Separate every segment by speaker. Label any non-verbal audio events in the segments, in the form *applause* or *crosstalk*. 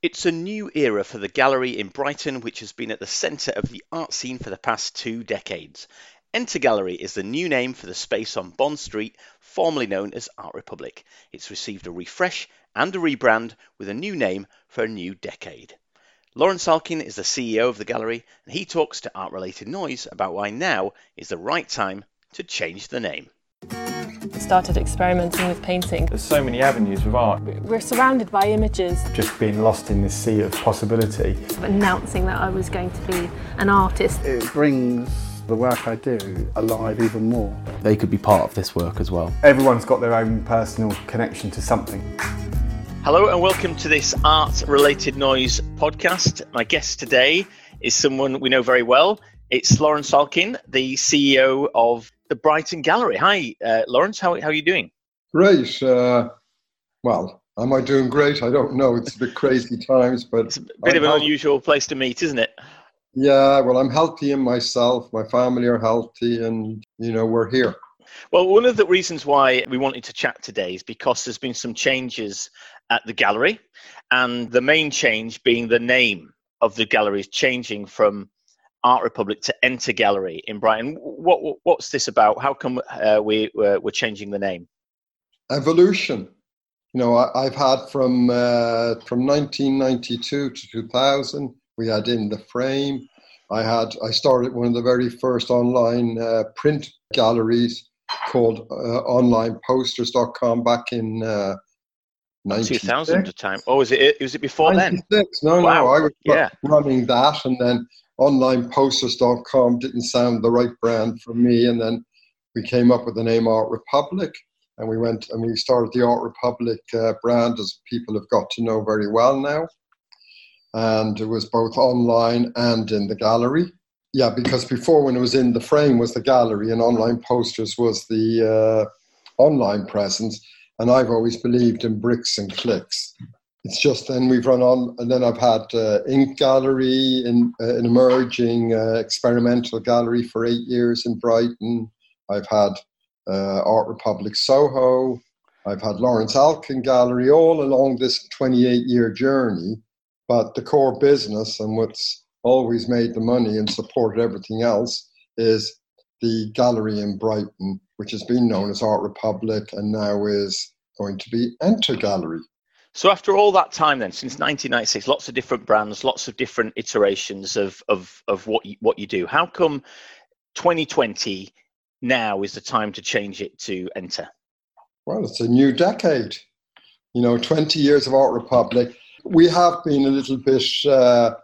Speaker 1: It's a new era for the gallery in Brighton, which has been at the centre of the art scene for the past two decades. Enter Gallery is the new name for the space on Bond Street, formerly known as Art Republic. It's received a refresh and a rebrand with a new name for a new decade. Lawrence Alkin is the CEO of the gallery, and he talks to Art Related Noise about why now is the right time to change the name
Speaker 2: started experimenting with painting.
Speaker 3: There's so many avenues with art.
Speaker 2: We're surrounded by images.
Speaker 3: Just being lost in this sea of possibility.
Speaker 2: Announcing that I was going to be an artist.
Speaker 4: It brings the work I do alive even more.
Speaker 5: They could be part of this work as well.
Speaker 3: Everyone's got their own personal connection to something.
Speaker 1: Hello and welcome to this art related noise podcast. My guest today is someone we know very well. It's Lawrence Alkin, the CEO of the Brighton Gallery. Hi, uh, Lawrence. How, how are you doing?
Speaker 6: Great. Uh, well, am I doing great? I don't know. It's a bit crazy times, but
Speaker 1: it's a bit I'm of an healthy. unusual place to meet, isn't it?
Speaker 6: Yeah. Well, I'm healthy in myself. My family are healthy, and you know we're here.
Speaker 1: Well, one of the reasons why we wanted to chat today is because there's been some changes at the gallery, and the main change being the name of the gallery is changing from Art Republic to Enter Gallery in Brighton. What, what what's this about? How come uh, we uh, we're changing the name?
Speaker 6: Evolution. You know, I, have had from uh, from 1992 to 2000. We had in the frame. I had I started one of the very first online uh, print galleries called uh, onlineposters.com back in uh,
Speaker 1: 2000 time. Oh, was it? Was it before 96.
Speaker 6: then? No, wow. no. I was yeah. running that, and then onlineposters.com didn't sound the right brand for me. And then we came up with the name Art Republic and we went and we started the Art Republic uh, brand as people have got to know very well now. And it was both online and in the gallery. Yeah, because before when it was in the frame was the gallery and online posters was the uh, online presence. And I've always believed in bricks and clicks it's just then we've run on, and then I've had uh, Ink Gallery, in, uh, an emerging uh, experimental gallery for eight years in Brighton. I've had uh, Art Republic Soho. I've had Lawrence Alkin Gallery all along this 28 year journey. But the core business and what's always made the money and supported everything else is the gallery in Brighton, which has been known as Art Republic and now is going to be Enter Gallery.
Speaker 1: So after all that time, then since 1996, lots of different brands, lots of different iterations of of of what you, what you do. How come 2020 now is the time to change it to enter?
Speaker 6: Well, it's a new decade. You know, 20 years of Art Republic. We have been a little bit uh,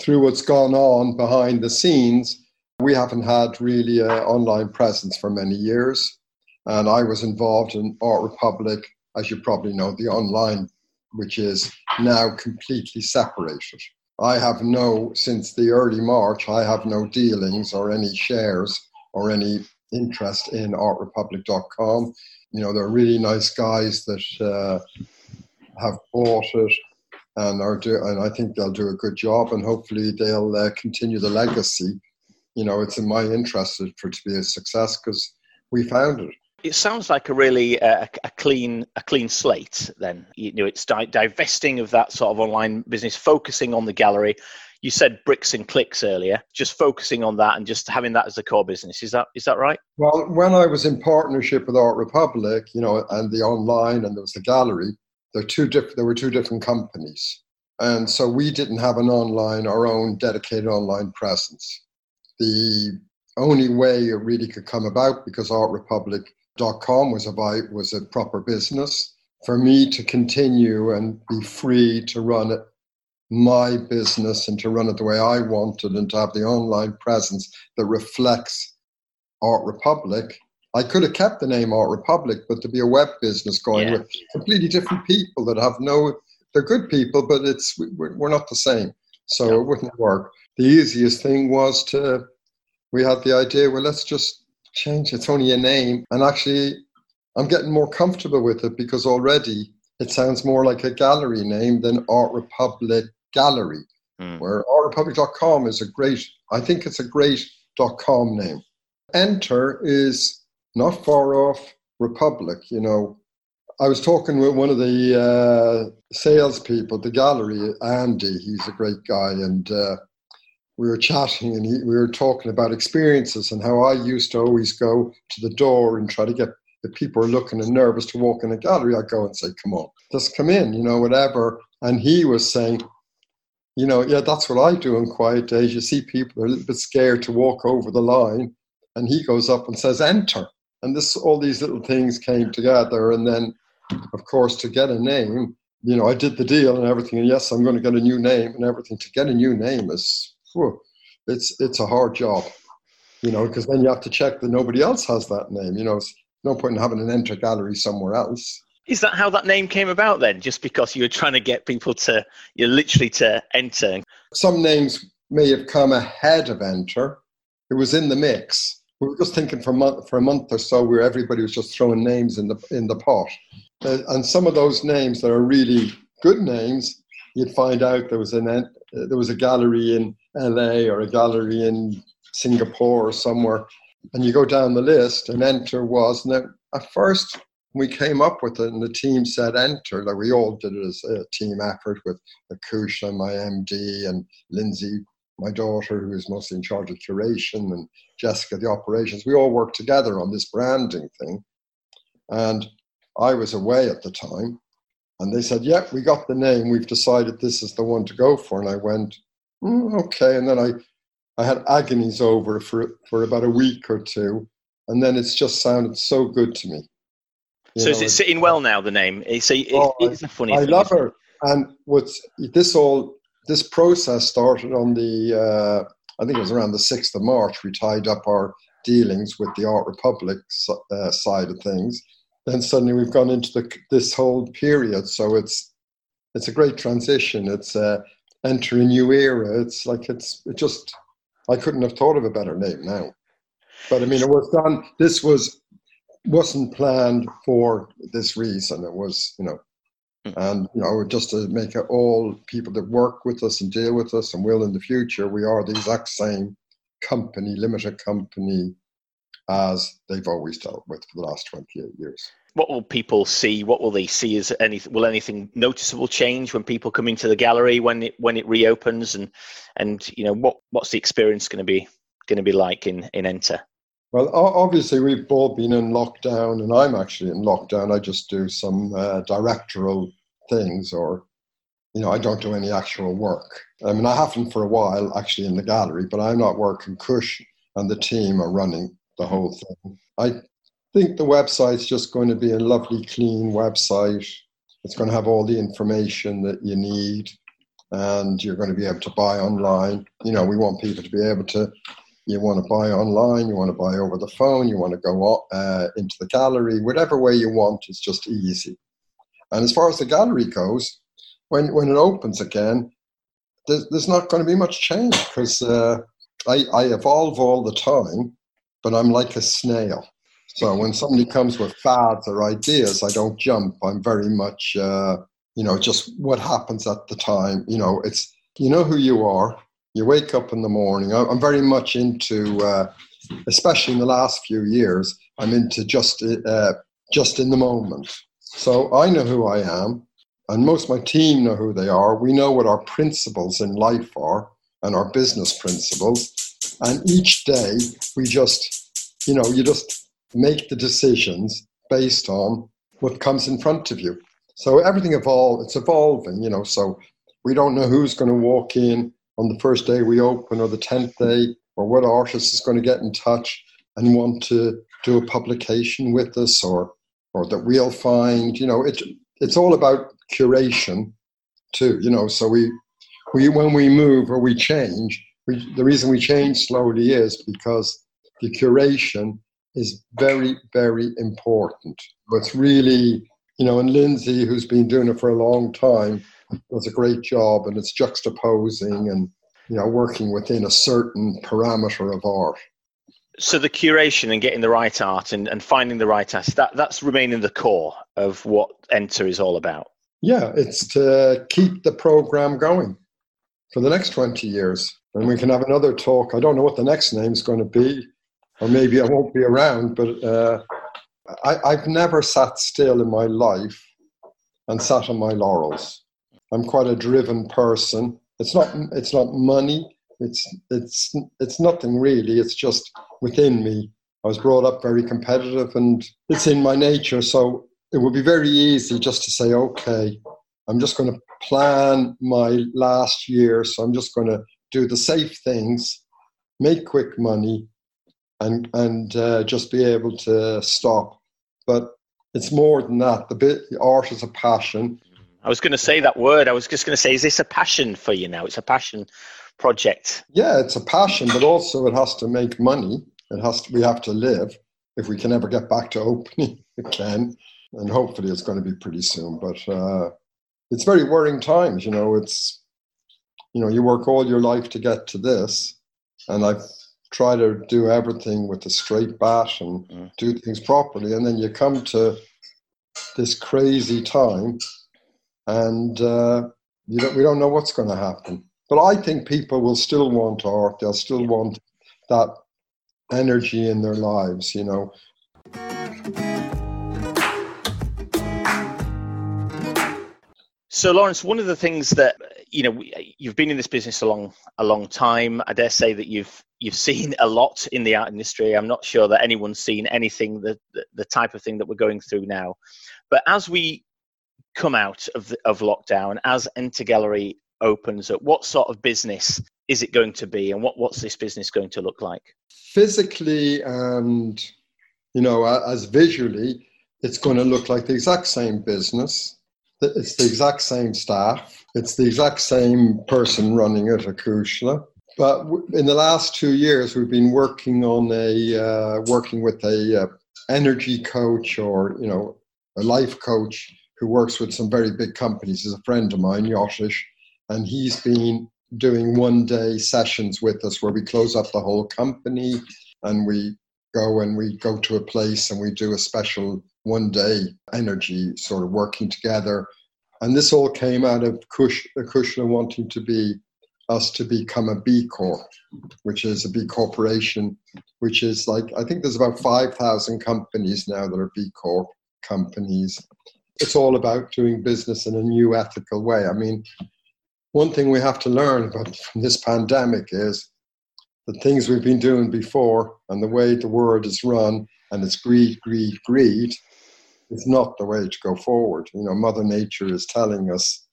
Speaker 6: through what's gone on behind the scenes. We haven't had really an online presence for many years, and I was involved in Art Republic, as you probably know, the online which is now completely separated. I have no, since the early March, I have no dealings or any shares or any interest in artrepublic.com. You know, they're really nice guys that uh, have bought it and are do, and I think they'll do a good job and hopefully they'll uh, continue the legacy. You know, it's in my interest for it to be a success because we founded it.
Speaker 1: It sounds like a really uh, a clean a clean slate. Then you know it's di- divesting of that sort of online business, focusing on the gallery. You said bricks and clicks earlier, just focusing on that and just having that as the core business. Is that is that right?
Speaker 6: Well, when I was in partnership with Art Republic, you know, and the online and there was the gallery, there two different there were two different companies, and so we didn't have an online our own dedicated online presence. The only way it really could come about because Art Republic com was a was a proper business for me to continue and be free to run it my business and to run it the way I wanted and to have the online presence that reflects Art Republic. I could have kept the name Art Republic, but to be a web business going yeah. with completely different people that have no, they're good people, but it's we're not the same, so yeah. it wouldn't work. The easiest thing was to, we had the idea, well, let's just change. It's only a name. And actually, I'm getting more comfortable with it because already it sounds more like a gallery name than Art Republic Gallery, mm. where artrepublic.com is a great, I think it's a great .com name. Enter is not far off Republic, you know. I was talking with one of the uh, salespeople, at the gallery, Andy. He's a great guy, and uh, we were chatting, and he, we were talking about experiences and how I used to always go to the door and try to get if people are looking and nervous to walk in a gallery. I go and say, "Come on, just come in," you know, whatever. And he was saying, you know, yeah, that's what I do on quiet days. You see people are a little bit scared to walk over the line, and he goes up and says, "Enter." And this, all these little things came together, and then, of course, to get a name, you know, I did the deal and everything, and yes, I'm going to get a new name and everything. To get a new name is, whew, it's it's a hard job, you know, because then you have to check that nobody else has that name. You know, it's no point in having an enter gallery somewhere else.
Speaker 1: Is that how that name came about then? Just because you were trying to get people to, you literally to enter?
Speaker 6: Some names may have come ahead of enter. It was in the mix. We were just thinking for a month, for a month or so, where everybody was just throwing names in the in the pot, uh, and some of those names that are really good names, you'd find out there was an there was a gallery in L.A. or a gallery in Singapore or somewhere, and you go down the list, and enter was. And at first, we came up with it and the team said enter like we all did it as a team effort with Acushla, my md and lindsay my daughter who is mostly in charge of curation and jessica the operations we all worked together on this branding thing and i was away at the time and they said yep we got the name we've decided this is the one to go for and i went mm, okay and then i i had agonies over it for for about a week or two and then it's just sounded so good to me
Speaker 1: so know, is it sitting well now? The name. It's a, oh, it's a funny.
Speaker 6: I thing, love her, and what's this all? This process started on the. Uh, I think it was around the sixth of March. We tied up our dealings with the Art Republic uh, side of things. Then suddenly we've gone into the, this whole period. So it's it's a great transition. It's uh, enter a new era. It's like it's it just. I couldn't have thought of a better name now. But I mean, it was done. This was wasn't planned for this reason. It was, you know, hmm. and you know, just to make it all people that work with us and deal with us and will in the future, we are the exact same company, limited company, as they've always dealt with for the last 28 years.
Speaker 1: What will people see? What will they see as any? Will anything noticeable change when people come into the gallery when it when it reopens? And and you know what what's the experience going to be going to be like in in Enter?
Speaker 6: Well, obviously, we've all been in lockdown, and I'm actually in lockdown. I just do some uh, directorial things, or, you know, I don't do any actual work. I mean, I haven't for a while actually in the gallery, but I'm not working. Kush and the team are running the whole thing. I think the website's just going to be a lovely, clean website. It's going to have all the information that you need, and you're going to be able to buy online. You know, we want people to be able to you want to buy online, you want to buy over the phone, you want to go uh, into the gallery, whatever way you want, it's just easy. And as far as the gallery goes, when, when it opens again, there's, there's not going to be much change because uh, I, I evolve all the time, but I'm like a snail. So when somebody comes with fads or ideas, I don't jump. I'm very much, uh, you know, just what happens at the time. You know, it's you know who you are, you wake up in the morning. I'm very much into, uh, especially in the last few years, I'm into just uh, just in the moment. So I know who I am, and most of my team know who they are. We know what our principles in life are and our business principles. And each day we just, you know, you just make the decisions based on what comes in front of you. So everything evolve, it's evolving, you know. So we don't know who's going to walk in on the first day we open or the 10th day or what artist is going to get in touch and want to do a publication with us or or that we'll find you know it, it's all about curation too you know so we we when we move or we change we, the reason we change slowly is because the curation is very very important. It's really you know and lindsay who's been doing it for a long time does a great job and it's juxtaposing and you know working within a certain parameter of art.
Speaker 1: So the curation and getting the right art and, and finding the right art that that's remaining the core of what enter is all about.
Speaker 6: Yeah it's to keep the program going for the next 20 years. And we can have another talk. I don't know what the next name is going to be or maybe i won't be around but uh, I, I've never sat still in my life and sat on my laurels. I'm quite a driven person. It's not it's not money. It's it's it's nothing really. It's just within me. I was brought up very competitive, and it's in my nature. So it would be very easy just to say, okay, I'm just going to plan my last year. So I'm just going to do the safe things, make quick money, and and uh, just be able to stop. But it's more than that. The bit the art is a passion.
Speaker 1: I was going to say that word. I was just going to say, is this a passion for you now? It's a passion project.
Speaker 6: Yeah, it's a passion, but also it has to make money. It has to. We have to live. If we can ever get back to *laughs* opening again, and hopefully it's going to be pretty soon. But uh, it's very worrying times. You know, it's you know you work all your life to get to this, and I've tried to do everything with a straight bat and mm. do things properly, and then you come to this crazy time, and uh, you don't, we don't know what's going to happen. But I think people will still want art. They'll still want that energy in their lives. You know,
Speaker 1: So, Lawrence, one of the things that you know, you've been in this business a long, a long time. I dare say that you've you've *laughs* seen a lot in the art industry. I'm not sure that anyone's seen anything the the, the type of thing that we're going through now. But as we come out of the, of lockdown, as Enter Gallery opens up, what sort of business is it going to be, and what what's this business going to look like?
Speaker 6: Physically and you know, as visually, it's going to look like the exact same business it's the exact same staff. It's the exact same person running it, Acushla. But in the last two years, we've been working on a uh, working with a uh, energy coach or you know a life coach who works with some very big companies. He's a friend of mine, Yoshish, and he's been doing one day sessions with us where we close up the whole company and we go and we go to a place and we do a special one day energy sort of working together. And this all came out of Kush, uh, Kushner wanting to be us to become a B Corp, which is a B corporation, which is like, I think there's about 5,000 companies now that are B Corp companies. It's all about doing business in a new ethical way. I mean, one thing we have to learn about from this pandemic is the things we've been doing before and the way the world is run and it's greed, greed, greed is not the way to go forward. You know, Mother Nature is telling us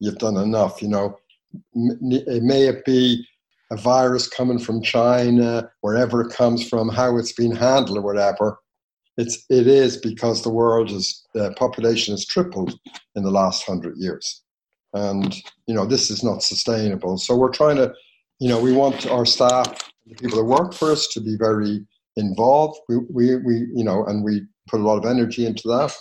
Speaker 6: you've done enough. You know, it may it be a virus coming from China, wherever it comes from, how it's been handled or whatever. It's it is because the world is the population has tripled in the last hundred years, and you know this is not sustainable. So we're trying to, you know, we want our staff, the people that work for us, to be very involved. We we, we you know, and we put a lot of energy into that.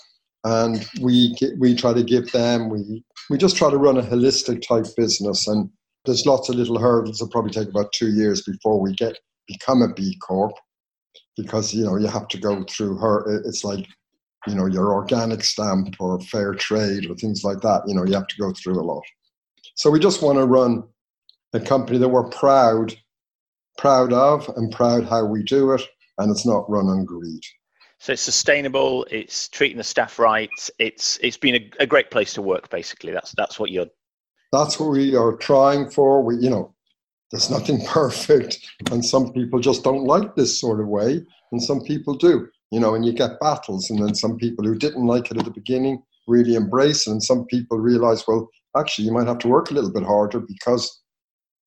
Speaker 6: And we we try to give them we we just try to run a holistic type business, and there's lots of little hurdles that probably take about two years before we get become a B Corp, because you know you have to go through her. It's like you know your organic stamp or fair trade or things like that. You know you have to go through a lot. So we just want to run a company that we're proud proud of and proud how we do it, and it's not run on greed.
Speaker 1: So it's sustainable. It's treating the staff right. It's it's been a, a, great place to work. Basically, that's that's what you're.
Speaker 6: That's what we are trying for. We, you know, there's nothing *laughs* perfect, and some people just don't like this sort of way, and some people do. You know, and you get battles, and then some people who didn't like it at the beginning really embrace it, and some people realize, well, actually, you might have to work a little bit harder because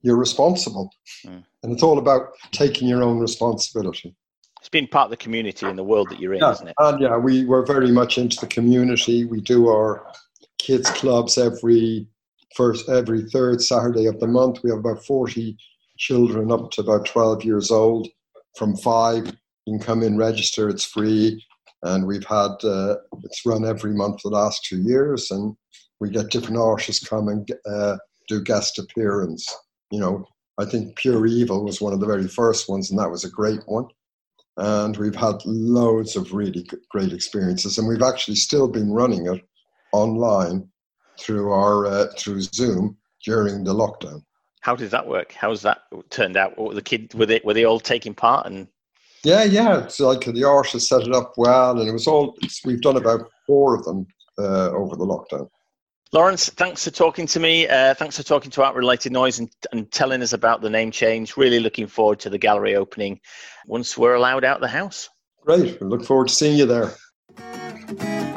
Speaker 6: you're responsible, mm. and it's all about taking your own responsibility
Speaker 1: been part of the community in the world that you're in,
Speaker 6: yeah,
Speaker 1: isn't it?
Speaker 6: And yeah, we were very much into the community. We do our kids clubs every first every third Saturday of the month. We have about forty children up to about twelve years old. From five, you can come in, register. It's free, and we've had uh, it's run every month for the last two years, and we get different artists come and uh, do guest appearance. You know, I think Pure Evil was one of the very first ones, and that was a great one and we've had loads of really great experiences and we've actually still been running it online through our uh, through zoom during the lockdown
Speaker 1: how did that work how's that turned out what were the kids were they were they all taking part and
Speaker 6: Yeah, yeah. It's like the artist set it up well, and it was all. we've done about four of them uh, over the lockdown.
Speaker 1: Lawrence, thanks for talking to me. Uh, thanks for talking to Art Related Noise and, and telling us about the name change. Really looking forward to the gallery opening once we're allowed out of the house.
Speaker 6: Great. Look forward to seeing you there.